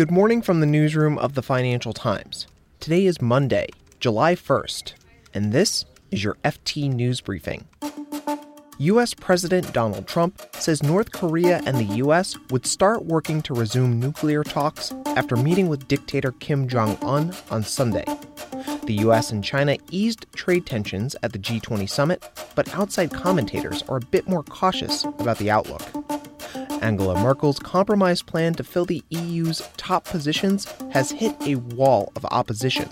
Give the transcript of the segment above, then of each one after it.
Good morning from the newsroom of the Financial Times. Today is Monday, July 1st, and this is your FT News Briefing. U.S. President Donald Trump says North Korea and the U.S. would start working to resume nuclear talks after meeting with dictator Kim Jong un on Sunday. The U.S. and China eased trade tensions at the G20 summit, but outside commentators are a bit more cautious about the outlook. Angela Merkel's compromise plan to fill the EU's top positions has hit a wall of opposition.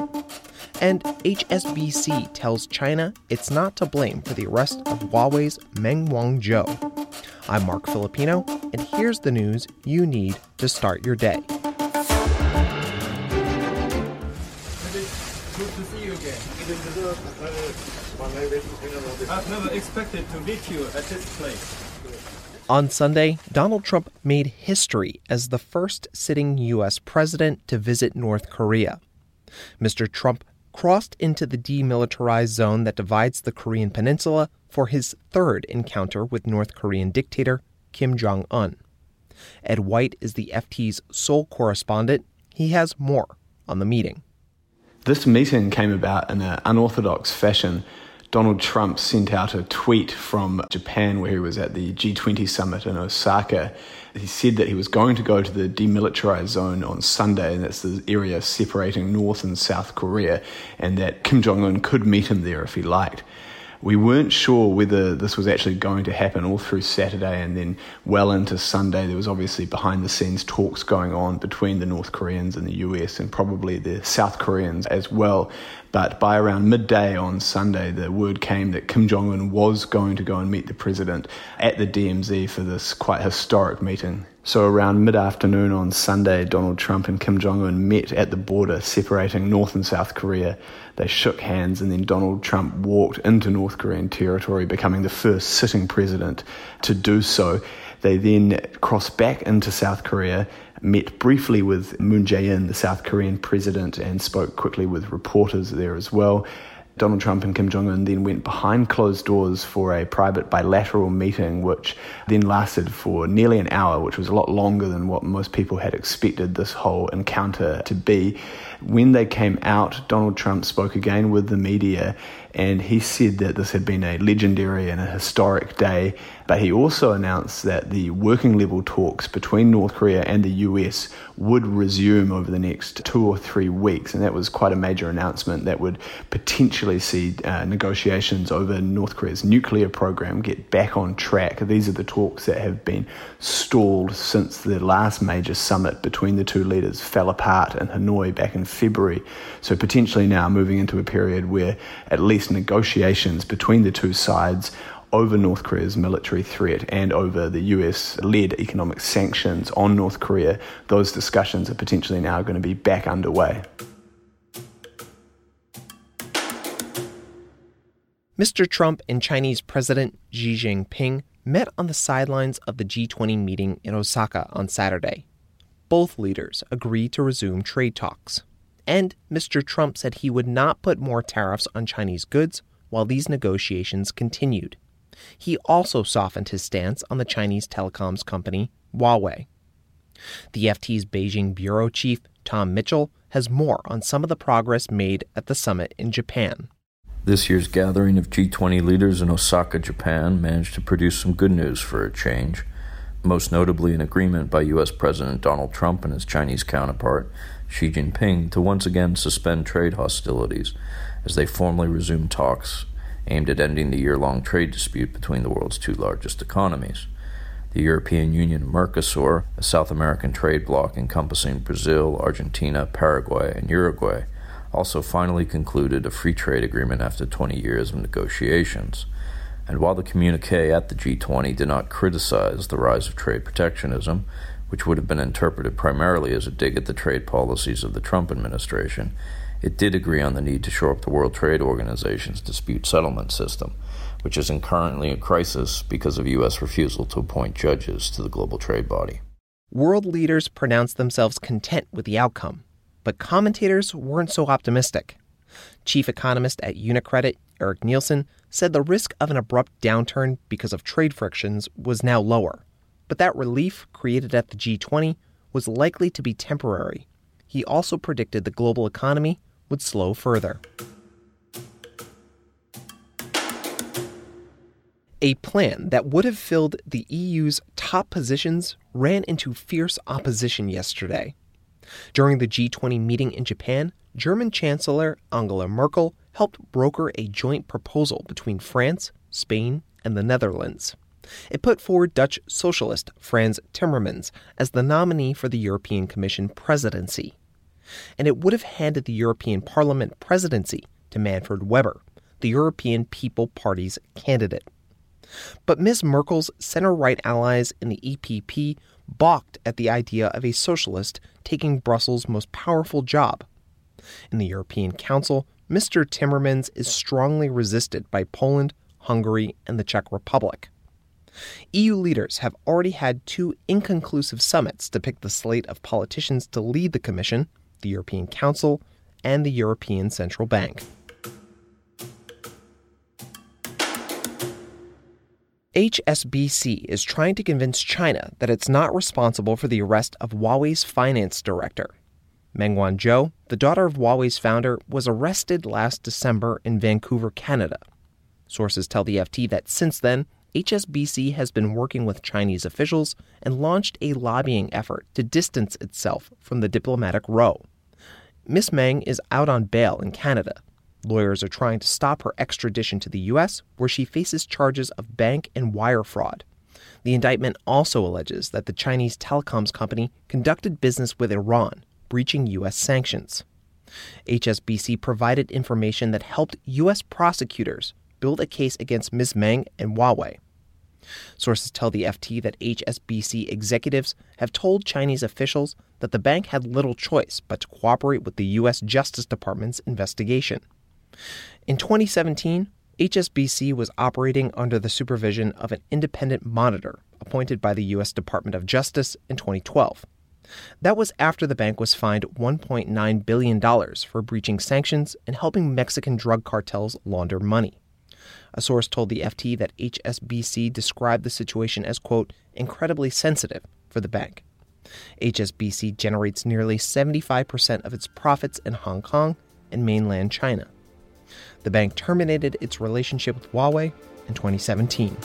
And HSBC tells China it's not to blame for the arrest of Huawei's Meng Wanzhou. I'm Marc Filippino, and here's the news you need to start your day. Good to see you again. I've never expected to meet you at this place. On Sunday, Donald Trump made history as the first sitting U.S. president to visit North Korea. Mr. Trump crossed into the demilitarized zone that divides the Korean peninsula for his third encounter with North Korean dictator Kim Jong un. Ed White is the FT's Seoul correspondent. He has more on the meeting. This meeting came about in an unorthodox fashion Donald Trump sent out a tweet from Japan where he was at the G20 summit in Osaka. He said that he was going to go to the demilitarized zone on Sunday, and that's the area separating North and South Korea, and that Kim Jong un could meet him there if he liked we weren't sure whether this was actually going to happen all through Saturday and then well into Sunday. There was obviously behind the scenes talks going on between the North Koreans and the US and probably the South Koreans as well. But by around midday on Sunday, the word came that Kim Jong un was going to go and meet the president at the DMZ for this quite historic meeting. So, around mid afternoon on Sunday, Donald Trump and Kim Jong un met at the border separating North and South Korea. They shook hands, and then Donald Trump walked into North Korean territory, becoming the first sitting president to do so. They then crossed back into South Korea, met briefly with Moon Jae in, the South Korean president, and spoke quickly with reporters there as well. Donald Trump and Kim Jong un then went behind closed doors for a private bilateral meeting, which then lasted for nearly an hour, which was a lot longer than what most people had expected this whole encounter to be. When they came out, Donald Trump spoke again with the media and he said that this had been a legendary and a historic day. But he also announced that the working level talks between North Korea and the US would resume over the next two or three weeks. And that was quite a major announcement that would potentially see uh, negotiations over North Korea's nuclear program get back on track. These are the talks that have been stalled since the last major summit between the two leaders fell apart in Hanoi back in February. So potentially now moving into a period where at least negotiations between the two sides over North Korea's military threat and over the US led economic sanctions on North Korea, those discussions are potentially now going to be back underway. Mr. Trump and Chinese President Xi Jinping met on the sidelines of the G20 meeting in Osaka on Saturday. Both leaders agreed to resume trade talks. And Mr. Trump said he would not put more tariffs on Chinese goods while these negotiations continued. He also softened his stance on the Chinese telecoms company Huawei. The FT's Beijing bureau chief, Tom Mitchell, has more on some of the progress made at the summit in Japan. This year's gathering of G20 leaders in Osaka, Japan, managed to produce some good news for a change, most notably an agreement by U.S. President Donald Trump and his Chinese counterpart Xi Jinping to once again suspend trade hostilities as they formally resume talks aimed at ending the year long trade dispute between the world's two largest economies. The European Union Mercosur, a South American trade bloc encompassing Brazil, Argentina, Paraguay, and Uruguay, also finally concluded a free trade agreement after 20 years of negotiations. And while the communique at the G20 did not criticize the rise of trade protectionism, which would have been interpreted primarily as a dig at the trade policies of the Trump administration, it did agree on the need to shore up the World Trade Organization's dispute settlement system, which is currently in crisis because of U.S. refusal to appoint judges to the global trade body. World leaders pronounced themselves content with the outcome, but commentators weren't so optimistic. Chief economist at Unicredit, Eric Nielsen, said the risk of an abrupt downturn because of trade frictions was now lower but that relief created at the G20 was likely to be temporary. He also predicted the global economy would slow further. A plan that would have filled the EU's top positions ran into fierce opposition yesterday. During the G20 meeting in Japan, German Chancellor Angela Merkel helped broker a joint proposal between France, Spain, and the Netherlands. It put forward Dutch socialist Frans Timmermans as the nominee for the European Commission presidency. And it would have handed the European Parliament presidency to Manfred Weber, the European People Party's candidate. But Ms. Merkel's center right allies in the EPP balked at the idea of a socialist taking Brussels' most powerful job. In the European Council, Mr. Timmermans is strongly resisted by Poland, Hungary, and the Czech Republic. EU leaders have already had two inconclusive summits to pick the slate of politicians to lead the Commission, the European Council, and the European Central Bank. HSBC is trying to convince China that it's not responsible for the arrest of Huawei's finance director. Meng Wanzhou, the daughter of Huawei's founder, was arrested last December in Vancouver, Canada. Sources tell the FT that since then, HSBC has been working with Chinese officials and launched a lobbying effort to distance itself from the diplomatic row. Miss Meng is out on bail in Canada, Lawyers are trying to stop her extradition to the U.S., where she faces charges of bank and wire fraud. The indictment also alleges that the Chinese telecoms company conducted business with Iran, breaching U.S. sanctions. HSBC provided information that helped U.S. prosecutors build a case against Ms. Meng and Huawei. Sources tell the FT that HSBC executives have told Chinese officials that the bank had little choice but to cooperate with the U.S. Justice Department's investigation. In 2017, HSBC was operating under the supervision of an independent monitor appointed by the U.S. Department of Justice in 2012. That was after the bank was fined $1.9 billion for breaching sanctions and helping Mexican drug cartels launder money. A source told the FT that HSBC described the situation as, quote, incredibly sensitive for the bank. HSBC generates nearly 75% of its profits in Hong Kong and mainland China. The bank terminated its relationship with Huawei in 2017.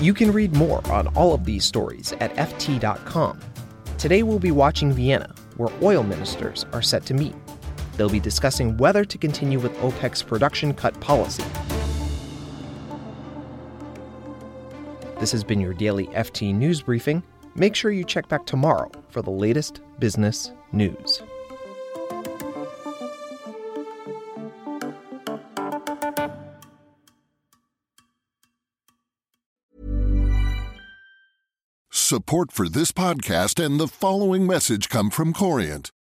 You can read more on all of these stories at FT.com. Today we'll be watching Vienna, where oil ministers are set to meet. They'll be discussing whether to continue with OPEC's production cut policy. This has been your daily FT News Briefing. Make sure you check back tomorrow for the latest business news. Support for this podcast and the following message come from Corient.